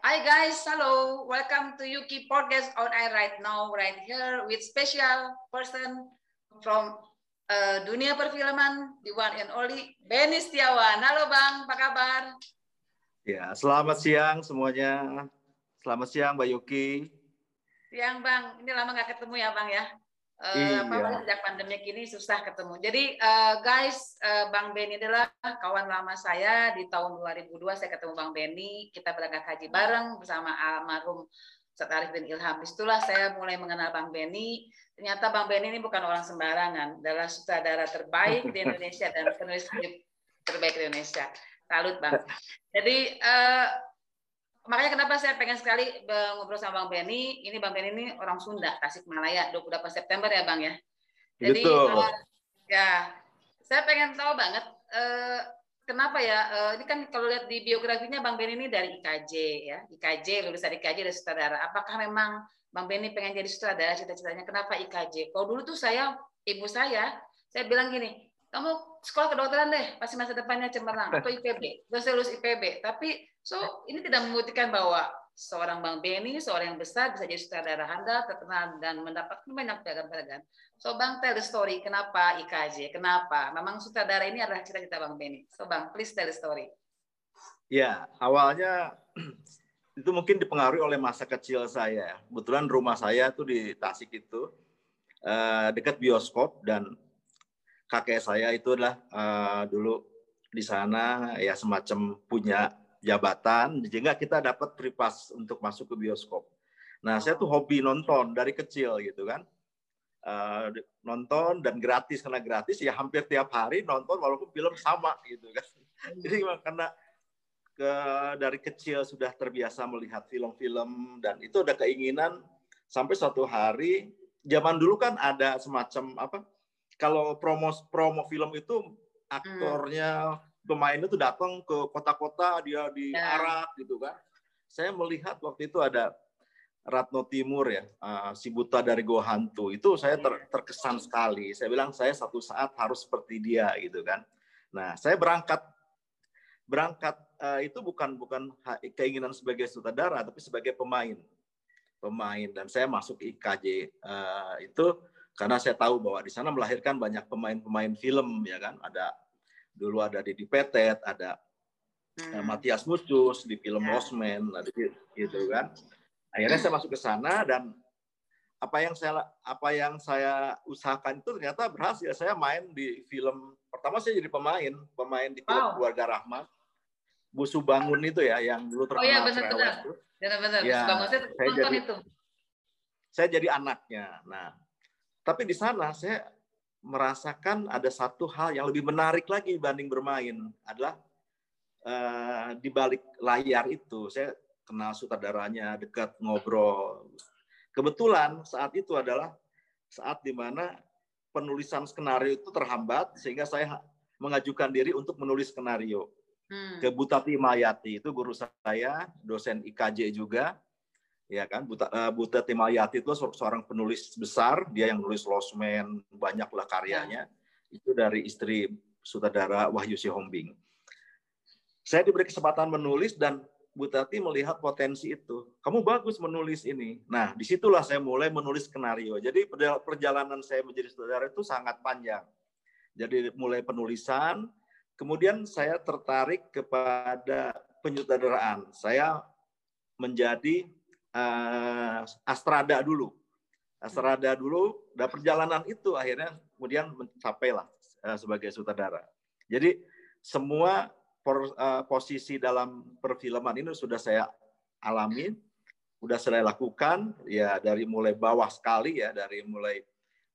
Hi guys, hello. Welcome to Yuki Podcast on air right now, right here with special person from uh, dunia perfilman, the one and only Benny Setiawan. Halo Bang, apa kabar? Ya, selamat siang semuanya. Selamat siang Mbak Yuki. Siang Bang, ini lama nggak ketemu ya Bang ya? Uh, iya. sejak pandemi ini susah ketemu. Jadi uh, guys, uh, Bang Benny adalah kawan lama saya di tahun 2002 saya ketemu Bang Benny, kita berangkat haji bareng bersama almarhum Ustaz Arif bin Ilham. Di situlah saya mulai mengenal Bang Benny. Ternyata Bang Benny ini bukan orang sembarangan, adalah sutradara terbaik di Indonesia dan penulis terbaik di Indonesia. Salut Bang. Jadi uh, makanya kenapa saya pengen sekali ngobrol sama Bang Benny. Ini Bang Benny ini orang Sunda, Tasikmalaya, 28 September ya Bang ya. Jadi uh, ya saya pengen tahu banget uh, kenapa ya uh, ini kan kalau lihat di biografinya Bang Benny ini dari IKJ ya, IKJ lulusan IKJ dari sutradara. Apakah memang Bang Benny pengen jadi sutradara cita-citanya? Kenapa IKJ? Kalau dulu tuh saya ibu saya saya bilang gini, kamu sekolah kedokteran deh, pasti masa depannya cemerlang atau IPB, terus lulus IPB. Tapi so ini tidak membuktikan bahwa seorang Bang Benny, seorang yang besar bisa jadi sutradara handal, terkenal dan mendapatkan banyak penghargaan. So Bang tell the story, kenapa IKJ, kenapa? Memang sutradara ini adalah cita-cita Bang Benny. So Bang, please tell the story. Ya, awalnya itu mungkin dipengaruhi oleh masa kecil saya. Kebetulan rumah saya tuh di Tasik itu eh, dekat bioskop dan kakek saya itu adalah uh, dulu di sana ya semacam punya jabatan sehingga kita dapat pripas untuk masuk ke bioskop. Nah, saya tuh hobi nonton dari kecil gitu kan. Uh, nonton dan gratis karena gratis ya hampir tiap hari nonton walaupun film sama gitu kan. Jadi karena ke dari kecil sudah terbiasa melihat film-film dan itu ada keinginan sampai suatu hari zaman dulu kan ada semacam apa kalau promo promo film itu aktornya hmm. pemainnya tuh datang ke kota-kota dia diarak ya. gitu kan. Saya melihat waktu itu ada Ratno Timur ya, uh, si buta dari Goa Hantu itu saya ter, ya. terkesan sekali. Saya bilang saya satu saat harus seperti dia gitu kan. Nah saya berangkat berangkat uh, itu bukan bukan keinginan sebagai sutradara tapi sebagai pemain pemain dan saya masuk IKJ uh, itu karena saya tahu bahwa di sana melahirkan banyak pemain-pemain film ya kan? Ada dulu ada di Petet ada hmm. Matias Mucus di film ya. Losman ada gitu kan? Akhirnya saya masuk ke sana dan apa yang saya apa yang saya usahakan itu ternyata berhasil. Saya main di film pertama saya jadi pemain pemain di film wow. keluarga Rahmat Busu Bangun itu ya yang dulu terkenal oh iya benar-benar. Benar-benar. Ya, saya, saya jadi, itu. saya jadi anaknya. Nah tapi di sana saya merasakan ada satu hal yang lebih menarik lagi dibanding bermain adalah uh, di balik layar itu saya kenal sutradaranya dekat ngobrol. Kebetulan saat itu adalah saat di mana penulisan skenario itu terhambat sehingga saya mengajukan diri untuk menulis skenario. Hmm. Ke Butati Mayati itu guru saya, dosen IKJ juga ya kan Buta, uh, Buta Timayati itu seorang penulis besar dia yang menulis Losmen banyaklah karyanya ya. itu dari istri sutradara Wahyu Sihombing saya diberi kesempatan menulis dan Bu Tati melihat potensi itu. Kamu bagus menulis ini. Nah, di situlah saya mulai menulis skenario. Jadi perjalanan saya menjadi sutradara itu sangat panjang. Jadi mulai penulisan, kemudian saya tertarik kepada penyutradaraan. Saya menjadi uh, Astrada dulu. Astrada dulu, dan perjalanan itu akhirnya kemudian mencapailah uh, sebagai sutradara. Jadi semua por, uh, posisi dalam perfilman ini sudah saya alami, sudah saya lakukan ya dari mulai bawah sekali ya, dari mulai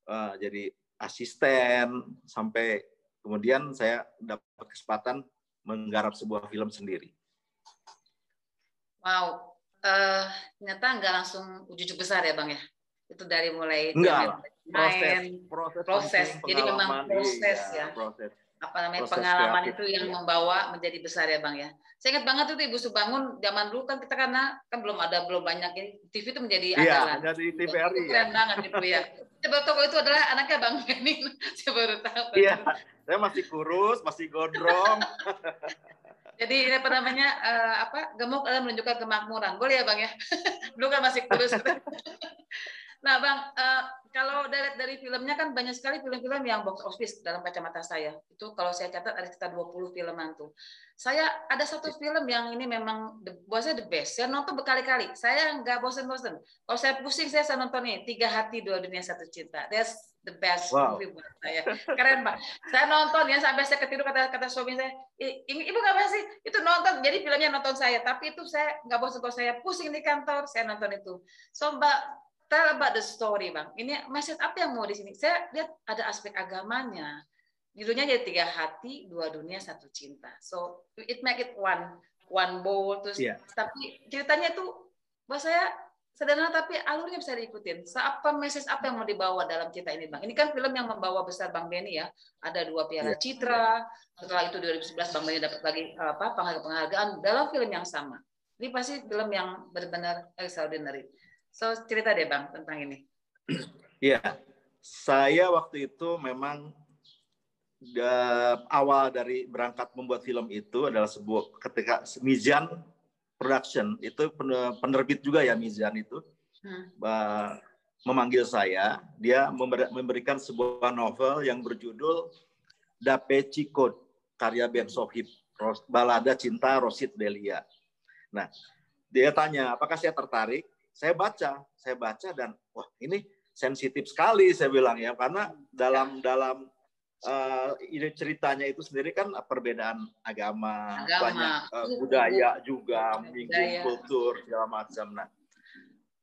uh, jadi asisten sampai kemudian saya dapat kesempatan menggarap sebuah film sendiri. Wow, uh, ternyata nggak langsung ujuk besar ya bang ya? Itu dari mulai Enggak, main proses, proses, jadi memang proses iya, ya. proses. Apa namanya proses pengalaman kreatif. itu yang membawa menjadi besar ya bang ya? Saya ingat banget itu ibu Subangun zaman dulu kan kita karena kan belum ada belum banyak TV itu menjadi iya, andalan dari TVRI itu keren ya. banget itu ya. Coba toko itu adalah anaknya bang Benin. Saya baru tahu. Iya saya masih kurus masih gondrong Jadi ini apa namanya uh, apa gemuk adalah menunjukkan kemakmuran. Boleh ya bang ya? Dulu kan masih kurus. nah bang, uh, kalau dari dari filmnya kan banyak sekali film-film yang box office dalam kacamata saya. Itu kalau saya catat ada sekitar 20 filman tuh. Saya ada satu film yang ini memang the, buat saya the best. Saya nonton berkali-kali. Saya nggak bosan-bosan. Kalau saya pusing saya, saya nonton nih Tiga Hati Dua Dunia Satu Cinta. That's the best wow. movie buat saya. Keren pak. Saya nonton ya sampai saya ketidur kata kata suami saya, ibu nggak apa sih? Itu nonton. Jadi filmnya nonton saya. Tapi itu saya nggak bosan kalau saya pusing di kantor, saya nonton itu. So mbak tell about the story bang. Ini message apa yang mau di sini? Saya lihat ada aspek agamanya. Judulnya jadi tiga hati, dua dunia, satu cinta. So it make it one one bowl terus yeah. tapi ceritanya itu buat saya sederhana tapi alurnya bisa diikutin. Apa message apa yang mau dibawa dalam cerita ini, Bang? Ini kan film yang membawa besar Bang Benny ya. Ada dua piala yeah. citra. Setelah itu 2011 Bang Benny dapat lagi apa penghargaan dalam film yang sama. Ini pasti film yang benar-benar extraordinary. So cerita deh Bang tentang ini. Iya, yeah. saya waktu itu memang awal dari berangkat membuat film itu adalah sebuah ketika Mizan Production itu penerbit juga ya Mizan itu hmm. memanggil saya dia memberikan sebuah novel yang berjudul Dapeci Code karya Ben Sohib balada cinta Rosid Delia. Nah dia tanya apakah saya tertarik saya baca saya baca dan wah ini sensitif sekali saya bilang ya karena dalam dalam uh, ide ceritanya itu sendiri kan perbedaan agama, agama. banyak uh, budaya juga, menyinggung kultur segala macam. Nah,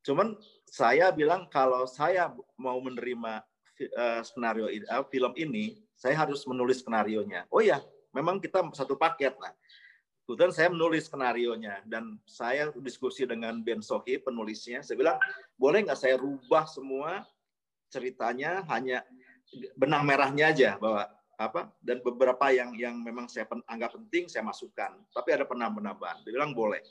cuman saya bilang kalau saya mau menerima uh, skenario uh, film ini, saya harus menulis skenario nya. Oh ya, memang kita satu paket. Nah, kemudian saya menulis skenario nya dan saya diskusi dengan Ben Sohi penulisnya. Saya bilang boleh nggak saya rubah semua ceritanya hanya benang merahnya aja bahwa apa dan beberapa yang yang memang saya anggap penting saya masukkan tapi ada penambahan dia bilang boleh.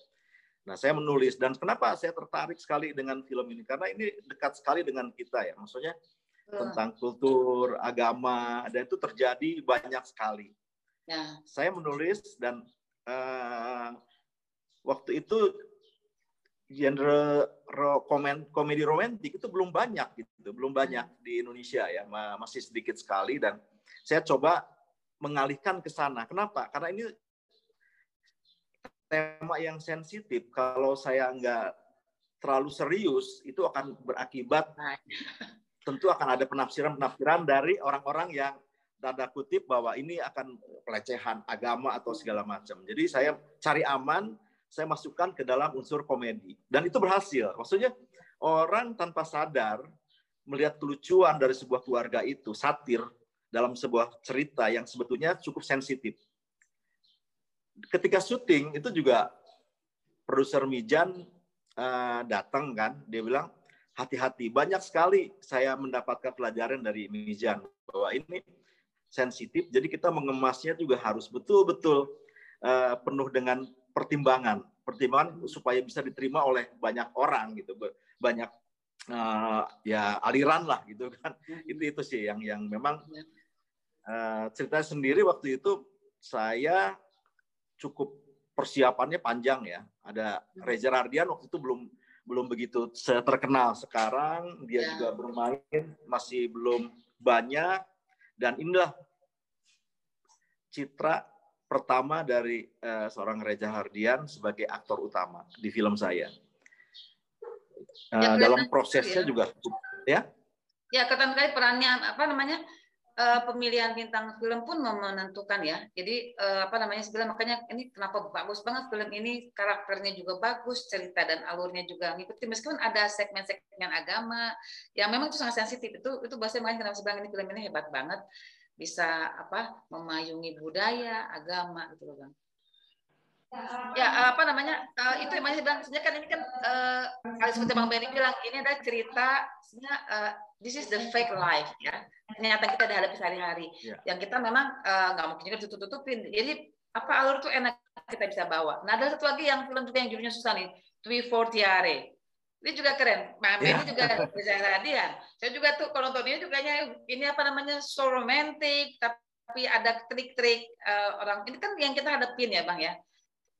Nah saya menulis dan kenapa saya tertarik sekali dengan film ini? Karena ini dekat sekali dengan kita ya maksudnya tentang kultur agama dan itu terjadi banyak sekali. Ya. saya menulis dan uh, waktu itu genre komen, komedi romantik itu belum banyak gitu, belum banyak di Indonesia ya, masih sedikit sekali dan saya coba mengalihkan ke sana. Kenapa? Karena ini tema yang sensitif. Kalau saya nggak terlalu serius, itu akan berakibat tentu akan ada penafsiran-penafsiran dari orang-orang yang tanda kutip bahwa ini akan pelecehan agama atau segala macam. Jadi saya cari aman, saya masukkan ke dalam unsur komedi. Dan itu berhasil. Maksudnya orang tanpa sadar melihat kelucuan dari sebuah keluarga itu, satir dalam sebuah cerita yang sebetulnya cukup sensitif. Ketika syuting itu juga produser Mijan uh, datang kan, dia bilang hati-hati. Banyak sekali saya mendapatkan pelajaran dari Mijan bahwa ini sensitif, jadi kita mengemasnya juga harus betul-betul uh, penuh dengan pertimbangan, pertimbangan supaya bisa diterima oleh banyak orang gitu, banyak uh, ya aliran lah gitu kan. Hmm. Itu itu sih yang yang memang uh, cerita sendiri waktu itu saya cukup persiapannya panjang ya. Ada hmm. Reza Ardian waktu itu belum belum begitu terkenal sekarang dia ya. juga bermain masih belum banyak dan inilah citra pertama dari uh, seorang Reza Hardian sebagai aktor utama di film saya. Uh, dalam prosesnya ya. juga, ya? Ya, kelihatan kali perannya apa namanya uh, pemilihan bintang film pun menentukan ya. Jadi uh, apa namanya sebenarnya makanya ini kenapa bagus banget film ini karakternya juga bagus, cerita dan alurnya juga ngikuti meskipun ada segmen-segmen agama yang memang itu sangat sensitif itu itu bahasa makanya kenapa sebenarnya ini film ini hebat banget bisa apa memayungi budaya agama gitu loh bang. Ya apa namanya uh, itu yang masih bilang sebenarnya kan ini kan uh, kali seperti bang Benny bilang ini adalah cerita sebenarnya uh, this is the fake life ya ternyata kita dihadapi sehari-hari yeah. yang kita memang nggak uh, mungkin juga tutup tutupin jadi apa alur tuh enak kita bisa bawa nah ada satu lagi yang film juga yang judulnya susah nih Twi for Tiare ini juga keren. Mbak yeah. ini juga bisa hadiah. Saya juga tuh kalau nonton ini juga ini apa namanya so romantic, tapi ada trik-trik uh, orang ini kan yang kita hadapin ya bang ya.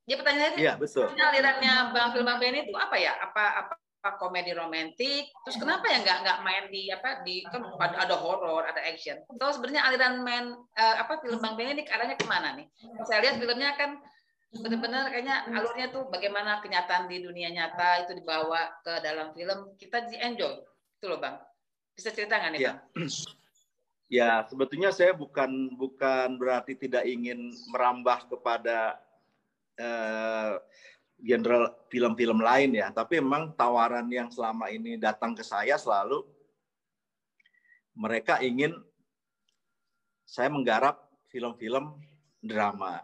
Ya pertanyaannya, ya, betul. alirannya Bang Film Bang Benny itu apa ya? Apa apa komedi romantis terus kenapa ya nggak nggak main di apa di kan ada, ada horor ada action. Kalau sebenarnya aliran main uh, apa film Bang Benny ini arahnya ke mana nih? Saya lihat filmnya kan benar-benar kayaknya alurnya tuh bagaimana kenyataan di dunia nyata itu dibawa ke dalam film kita di enjoy. Itu loh bang. Bisa cerita nggak nih ya. bang? Ya sebetulnya saya bukan bukan berarti tidak ingin merambah kepada uh, general film-film lain ya, tapi memang tawaran yang selama ini datang ke saya selalu mereka ingin saya menggarap film-film drama,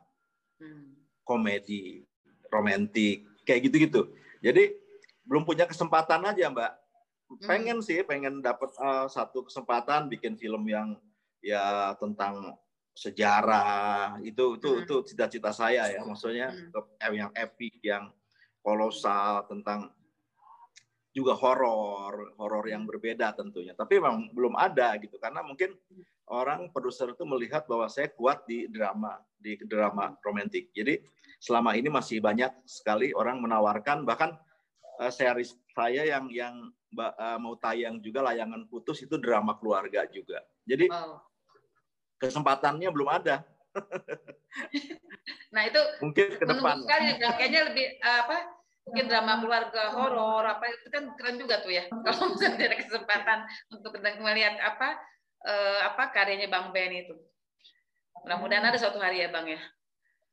hmm. komedi, romantis, kayak gitu-gitu. Jadi belum punya kesempatan aja, Mbak. Hmm. Pengen sih, pengen dapat uh, satu kesempatan bikin film yang ya tentang sejarah. Itu itu hmm. itu cita-cita saya ya. Maksudnya hmm. yang epic yang kolosal tentang juga horor horor yang berbeda tentunya. Tapi memang belum ada gitu. Karena mungkin orang produser itu melihat bahwa saya kuat di drama di drama romantis jadi selama ini masih banyak sekali orang menawarkan bahkan uh, series saya yang yang uh, mau tayang juga layangan putus itu drama keluarga juga. Jadi wow kesempatannya belum ada. nah itu mungkin ke depan. Sekali, kayaknya lebih apa? Mungkin drama keluarga horor apa itu kan keren juga tuh ya. Kalau misalnya ada kesempatan untuk melihat apa eh, apa karyanya Bang Ben itu. Mudah-mudahan ada suatu hari ya Bang ya.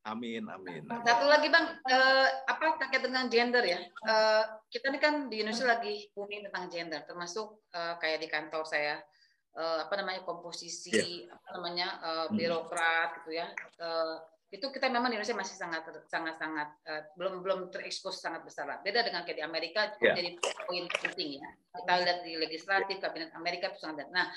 Amin, amin. Satu lagi bang, eh, apa terkait dengan gender ya? Eh, kita ini kan di Indonesia lagi booming tentang gender, termasuk eh, kayak di kantor saya uh, apa namanya komposisi yeah. apa namanya uh, birokrat gitu ya uh, itu kita memang di Indonesia masih sangat sangat sangat uh, belum belum terekspos sangat besar lah. Beda dengan kayak di Amerika yeah. jadi poin penting ya. Kita lihat di legislatif kabinet Amerika itu sangat. Nah,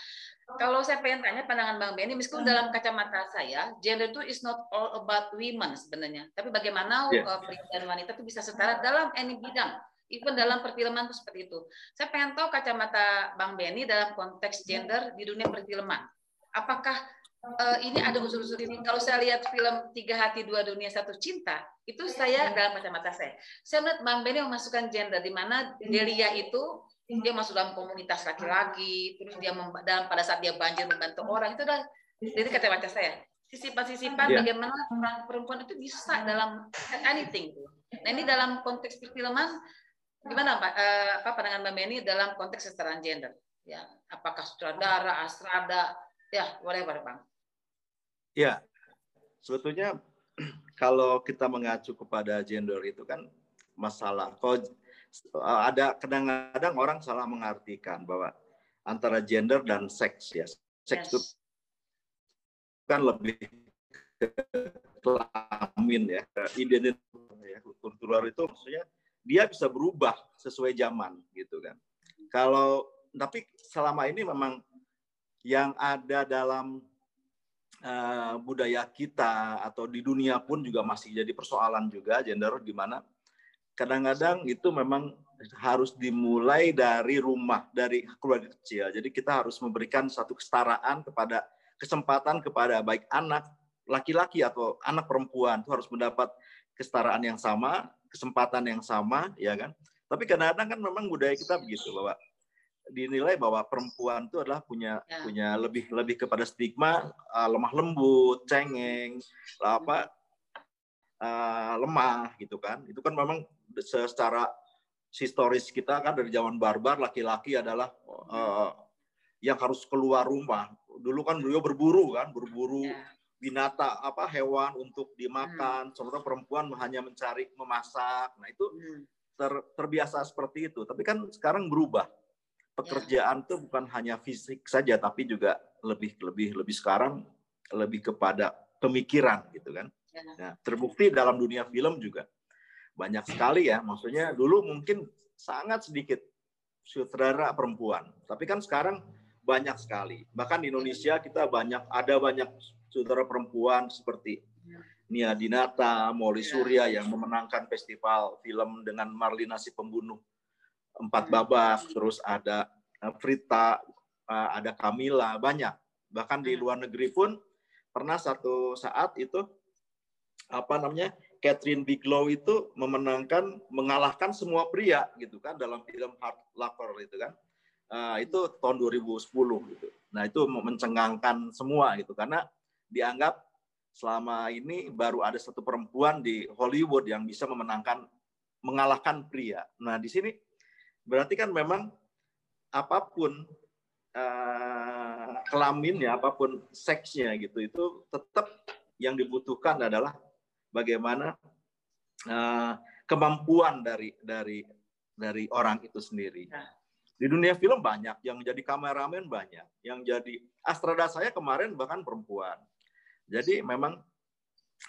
kalau saya pengen tanya pandangan Bang Benny, meskipun dalam kacamata saya, gender itu is not all about women sebenarnya, tapi bagaimana yeah. uh, pria dan wanita itu bisa setara dalam any bidang even dalam perfilman itu seperti itu. Saya pengen tahu kacamata Bang Benny dalam konteks gender di dunia perfilman. Apakah uh, ini ada unsur-unsur ini? Kalau saya lihat film Tiga Hati Dua Dunia Satu Cinta, itu saya dalam kacamata saya. Saya melihat Bang Benny memasukkan gender di mana Delia itu dia masuk dalam komunitas laki-laki, terus dia dalam pada saat dia banjir membantu orang itu adalah dari kacamata saya. Sisipan-sisipan yeah. bagaimana perempuan itu bisa dalam anything. Nah ini dalam konteks perfilman Gimana Pak, eh, apa pandangan Mbak Meni dalam konteks kesetaraan gender? Ya, apakah sutradara, astrada, ya whatever Bang. Ya, sebetulnya kalau kita mengacu kepada gender itu kan masalah. Kalau eh, ada kadang-kadang orang salah mengartikan bahwa antara gender dan seks ya. Seks yes. itu kan lebih kelamin ya, identitas ya, kultural itu maksudnya dia bisa berubah sesuai zaman gitu kan. Kalau tapi selama ini memang yang ada dalam uh, budaya kita atau di dunia pun juga masih jadi persoalan juga gender di mana kadang-kadang itu memang harus dimulai dari rumah, dari keluarga kecil. Jadi kita harus memberikan satu kesetaraan kepada kesempatan kepada baik anak laki-laki atau anak perempuan itu harus mendapat kesetaraan yang sama kesempatan yang sama, ya kan? Tapi kadang-kadang kan memang budaya kita begitu bahwa dinilai bahwa perempuan itu adalah punya ya. punya lebih lebih kepada stigma uh, lemah lembut, cengeng, apa uh, lemah gitu kan. Itu kan memang secara historis kita kan dari zaman barbar laki-laki adalah uh, yang harus keluar rumah. Dulu kan beliau berburu kan, berburu ya binatang apa hewan untuk dimakan, hmm. sementara perempuan hanya mencari memasak. Nah itu hmm. ter, terbiasa seperti itu. Tapi kan sekarang berubah. Pekerjaan itu ya. bukan hanya fisik saja, tapi juga lebih lebih lebih sekarang lebih kepada pemikiran gitu kan. Ya. Nah, terbukti dalam dunia film juga banyak sekali ya. Maksudnya dulu mungkin sangat sedikit sutradara perempuan, tapi kan sekarang banyak sekali. Bahkan di Indonesia kita banyak ada banyak saudara perempuan seperti Nia Dinata, Molly ya. Surya yang memenangkan festival film dengan Marlina si pembunuh empat babak, terus ada eh, Frita, eh, ada Camila, banyak. Bahkan di hmm. luar negeri pun pernah satu saat itu apa namanya Catherine Bigelow itu memenangkan mengalahkan semua pria gitu kan dalam film Hard Lover itu kan. Uh, itu tahun 2010 gitu. Nah, itu mencengangkan semua gitu karena dianggap selama ini baru ada satu perempuan di Hollywood yang bisa memenangkan mengalahkan pria. Nah, di sini berarti kan memang apa pun uh, kelaminnya, apa pun seksnya gitu, itu tetap yang dibutuhkan adalah bagaimana uh, kemampuan dari dari dari orang itu sendiri. Nah. Di dunia film banyak yang jadi kameramen banyak, yang jadi astrada saya kemarin bahkan perempuan. Jadi memang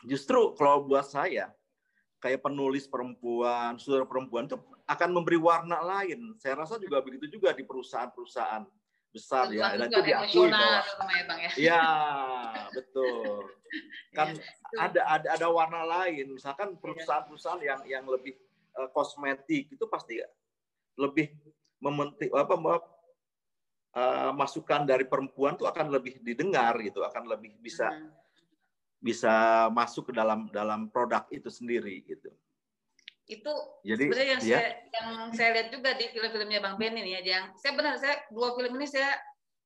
justru kalau buat saya kayak penulis perempuan, saudara perempuan itu akan memberi warna lain. Saya rasa juga begitu juga di perusahaan-perusahaan besar ya. Dan itu diakui bahwa ya, ya betul. Kan ya, ada ada ada warna lain. Misalkan perusahaan-perusahaan yang yang lebih uh, kosmetik itu pasti lebih mementik apa uh, masukan dari perempuan itu akan lebih didengar gitu akan lebih bisa hmm. Bisa masuk ke dalam dalam produk itu sendiri gitu itu Jadi, sebenarnya yang ya. saya yang saya lihat juga di film-filmnya Bang Ben ini ya yang saya benar saya dua film ini saya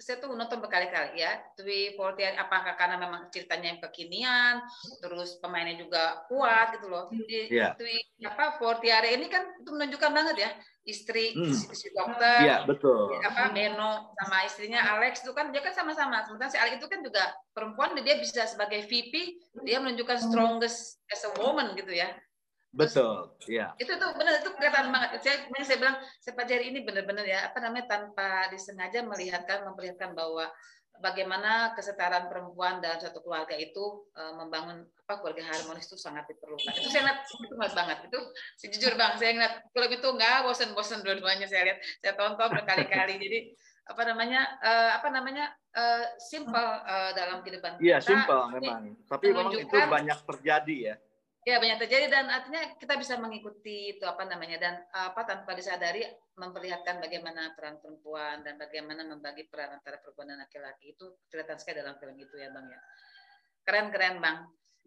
saya tuh nonton berkali-kali ya. Twi Forty apakah karena memang ceritanya yang kekinian terus pemainnya juga kuat gitu loh. Di yeah. Twi apa Fortiare ini kan itu menunjukkan banget ya istri hmm. si, si dokter yeah, betul. apa Beno sama istrinya Alex itu kan dia kan sama-sama. Sementara si Alex itu kan juga perempuan dia bisa sebagai VP dia menunjukkan strongest as a woman gitu ya Betul, ya. Itu tuh benar itu kelihatan banget. Saya, saya bilang, saya pelajari ini benar-benar ya, apa namanya tanpa disengaja melihatkan, memperlihatkan bahwa bagaimana kesetaraan perempuan dalam satu keluarga itu uh, membangun apa keluarga harmonis itu sangat diperlukan. Itu saya lihat itu banget. Itu sejujur bang, saya lihat film itu nggak bosan-bosan dua-duanya saya lihat, saya tonton berkali-kali. Jadi apa namanya uh, apa namanya uh, simple uh, dalam kehidupan Iya simple memang. Tapi memang itu banyak terjadi ya Ya banyak terjadi dan artinya kita bisa mengikuti itu apa namanya dan apa tanpa disadari memperlihatkan bagaimana peran perempuan dan bagaimana membagi peran antara perempuan dan laki-laki. Itu kelihatan sekali dalam film itu ya bang ya. Keren keren bang.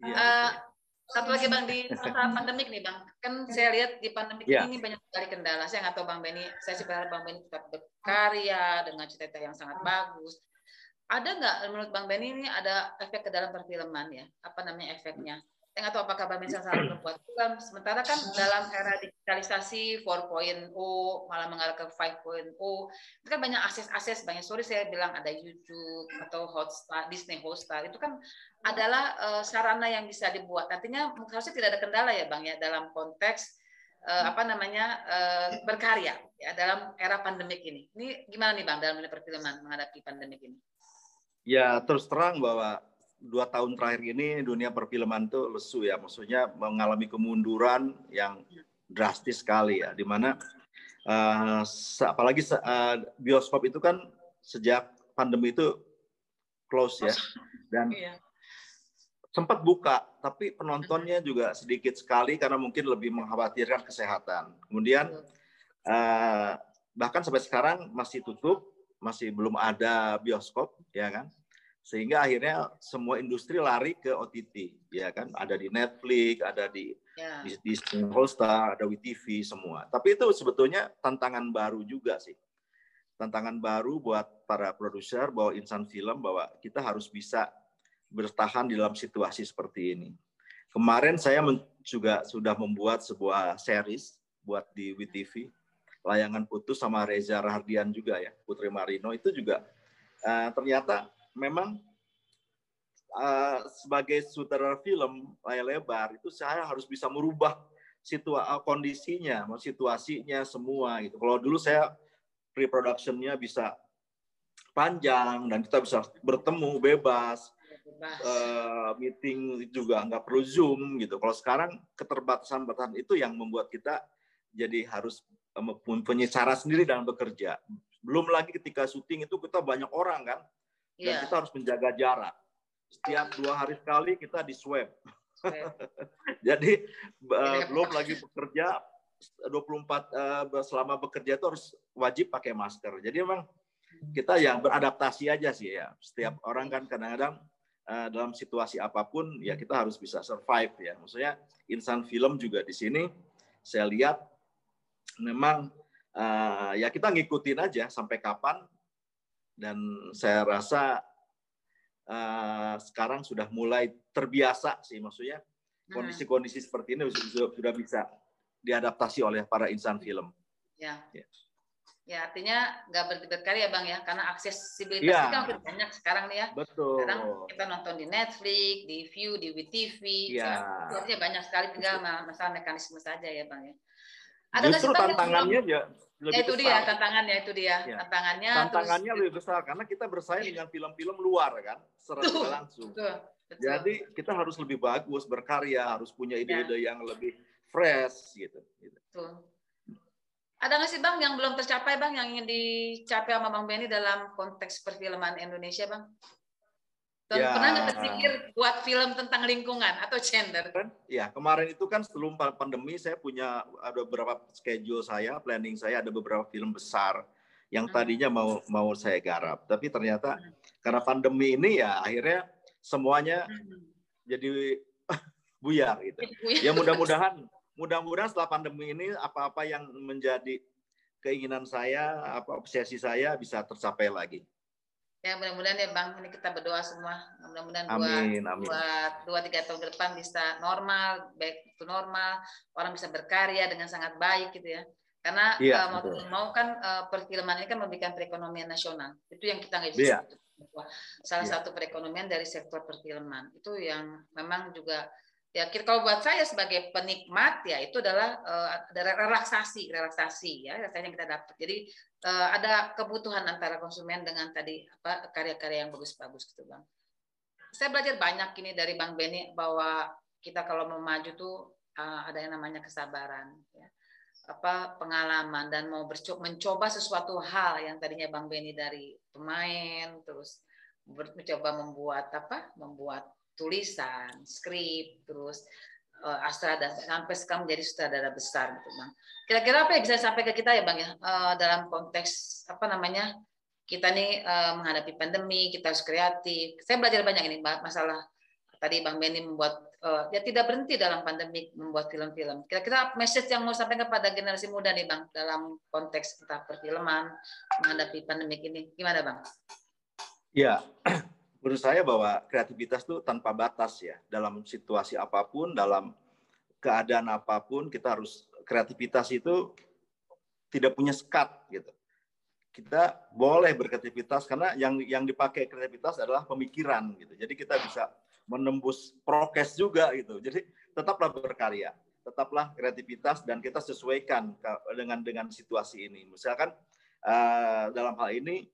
Ya, uh, satu lagi bang di masa pandemik nih bang. Kan saya lihat di pandemik ya. ini banyak sekali kendala. Saya nggak tahu bang Benny saya sih berharap bang Benny tetap berkarya dengan cerita yang sangat bagus. Ada nggak menurut bang Benny ini ada efek ke dalam perfilman ya? Apa namanya efeknya saya nggak tahu apakah Mbak Mensa salah membuat film. Sementara kan dalam era digitalisasi 4.0 malah mengarah ke 5.0 itu kan banyak akses-akses banyak sorry saya bilang ada YouTube atau Hotstar, Disney Hotstar itu kan adalah uh, sarana yang bisa dibuat. Artinya harusnya tidak ada kendala ya Bang ya dalam konteks uh, apa namanya uh, berkarya ya dalam era pandemik ini. Ini gimana nih Bang dalam dunia perfilman menghadapi pandemik ini? Ya terus terang bahwa dua tahun terakhir ini dunia perfilman itu lesu ya, maksudnya mengalami kemunduran yang drastis sekali ya, di mana uh, apalagi uh, bioskop itu kan sejak pandemi itu close ya, dan iya. sempat buka, tapi penontonnya juga sedikit sekali karena mungkin lebih mengkhawatirkan kesehatan. Kemudian uh, bahkan sampai sekarang masih tutup, masih belum ada bioskop, ya kan? Sehingga akhirnya semua industri lari ke OTT ya kan? Ada di Netflix ada di yeah. di Disney Hotstar ada WeTV semua. Tapi itu sebetulnya tantangan baru juga sih. Tantangan baru buat para produser bahwa insan film bahwa kita harus bisa bertahan di dalam situasi seperti ini. Kemarin saya juga sudah membuat sebuah series buat di WeTV layangan putus sama Reza Rahardian juga ya Putri Marino. Itu juga uh, ternyata memang uh, sebagai sutradara film layar lebar itu saya harus bisa merubah situasi eh, kondisinya, situasinya semua gitu. Kalau dulu saya pre-productionnya bisa panjang dan kita bisa bertemu bebas, uh, meeting juga nggak perlu zoom gitu. Kalau sekarang keterbatasan-batasan itu yang membuat kita jadi harus mempunyai cara sendiri dalam bekerja. Belum lagi ketika syuting itu kita banyak orang kan, dan yeah. kita harus menjaga jarak. Setiap dua hari sekali kita di swab. Jadi uh, belum lagi bekerja 24 uh, selama bekerja itu harus wajib pakai masker. Jadi memang kita yang beradaptasi aja sih ya. Setiap orang kan kadang-kadang uh, dalam situasi apa pun ya kita harus bisa survive ya. Maksudnya insan film juga di sini saya lihat memang uh, ya kita ngikutin aja sampai kapan dan saya rasa uh, sekarang sudah mulai terbiasa sih maksudnya kondisi-kondisi seperti ini sudah, sudah bisa diadaptasi oleh para insan film. Ya. ya. Ya, artinya nggak berdebat ya Bang ya, karena aksesibilitas ya. kan lebih banyak sekarang nih ya. Betul. Sekarang kita nonton di Netflix, di View, di WTV. Ya. Artinya banyak sekali tinggal masalah mekanisme saja ya Bang ya. Ada Justru tantangannya ya lebih ya, itu besar. dia tantangannya itu dia ya. tantangannya tantangannya terus, lebih besar karena kita bersaing ya. dengan film-film luar kan secara langsung betul, betul. jadi kita harus lebih bagus berkarya harus punya ya. ide-ide ya. yang lebih fresh gitu, gitu. Betul. Ada nggak sih Bang yang belum tercapai Bang yang ingin dicapai sama Bang Benny dalam konteks perfilman Indonesia Bang? Dan ya. pernah nggak terpikir buat film tentang lingkungan atau gender? Ya kemarin itu kan sebelum pandemi saya punya ada beberapa schedule saya, planning saya ada beberapa film besar yang hmm. tadinya mau mau saya garap, tapi ternyata hmm. karena pandemi ini ya akhirnya semuanya hmm. jadi buyar gitu. Ya mudah-mudahan mudah-mudahan setelah pandemi ini apa-apa yang menjadi keinginan saya, apa obsesi saya bisa tercapai lagi. Ya mudah-mudahan ya Bang, ini kita berdoa semua. Mudah-mudahan dua, dua, dua, tiga tahun ke depan bisa normal, baik itu normal, orang bisa berkarya dengan sangat baik gitu ya. Karena ya, uh, mau, mau kan uh, perfilman ini kan memberikan perekonomian nasional. Itu yang kita nggak bisa. Ya. Salah ya. satu perekonomian dari sektor perfilman. Itu yang memang juga ya kalau buat saya sebagai penikmat ya itu adalah uh, relaksasi relaksasi ya rasanya kita dapat. Jadi uh, ada kebutuhan antara konsumen dengan tadi apa karya-karya yang bagus-bagus gitu bang. Saya belajar banyak ini dari bang Benny bahwa kita kalau mau maju tuh uh, ada yang namanya kesabaran ya. Apa pengalaman dan mau mencoba sesuatu hal yang tadinya bang Benny dari pemain terus mencoba membuat apa membuat tulisan, skrip, terus uh, Astra dan sampai sekarang menjadi sutradara besar gitu bang. Kira-kira apa yang bisa sampai ke kita ya bang ya uh, dalam konteks apa namanya kita nih uh, menghadapi pandemi, kita harus kreatif. Saya belajar banyak ini masalah tadi bang Benny membuat uh, ya tidak berhenti dalam pandemi membuat film-film. Kira-kira message yang mau sampaikan kepada generasi muda nih bang dalam konteks kita perfilman menghadapi pandemi ini gimana bang? Ya, menurut saya bahwa kreativitas itu tanpa batas ya. Dalam situasi apa pun dalam keadaan apa pun kita harus kreativitas itu tidak punya sekat gitu. Kita boleh berkreativitas karena yang yang dipakai kreativitas adalah pemikiran gitu. Jadi kita bisa menembus prokes juga gitu. Jadi tetaplah berkarya tetaplah kreativitas dan kita sesuaikan dengan dengan situasi ini. Misalkan uh, dalam hal ini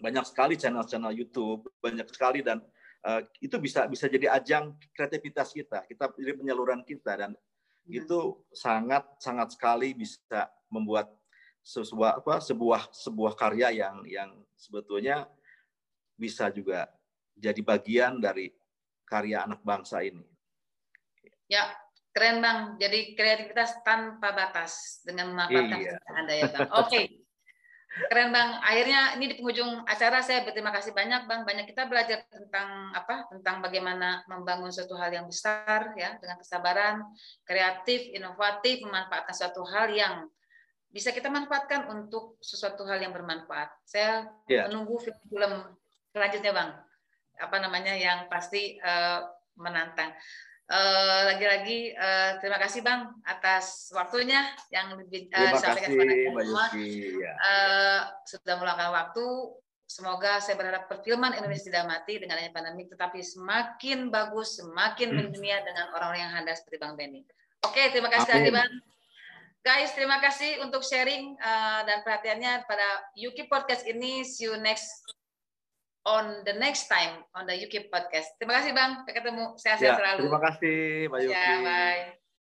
banyak sekali channel-channel YouTube, banyak sekali dan uh, itu bisa bisa jadi ajang kreativitas kita, kita jadi penyaluran kita dan hmm. itu sangat sangat sekali bisa membuat sebuah apa sebuah sebuah karya yang yang sebetulnya bisa juga jadi bagian dari karya anak bangsa ini. Ya, keren bang. Jadi kreativitas tanpa batas dengan memanfaatkan iya. Anda ya bang. Oke. Okay. Keren Bang. Akhirnya ini di penghujung acara saya berterima kasih banyak Bang. Banyak kita belajar tentang apa? Tentang bagaimana membangun suatu hal yang besar ya dengan kesabaran, kreatif, inovatif, memanfaatkan suatu hal yang bisa kita manfaatkan untuk sesuatu hal yang bermanfaat. Saya yeah. menunggu film selanjutnya Bang. Apa namanya yang pasti uh, menantang. Eh, lagi-lagi uh, terima kasih Bang atas waktunya yang lebih uh, disampaikan kepada semua. Ya. Uh, sudah meluangkan waktu. Semoga saya berharap perfilman Indonesia tidak mati dengan adanya pandemi, tetapi semakin bagus, semakin mendunia dengan orang-orang yang handal seperti Bang Benny. Oke, terima kasih lagi Bang. Guys, terima kasih untuk sharing uh, dan perhatiannya pada Yuki Podcast ini. See you next on the next time on the UK podcast. Terima kasih Bang, sampai ketemu. Sehat-sehat ya, selalu. Terima kasih, Mbak Yuki. Ya, bye.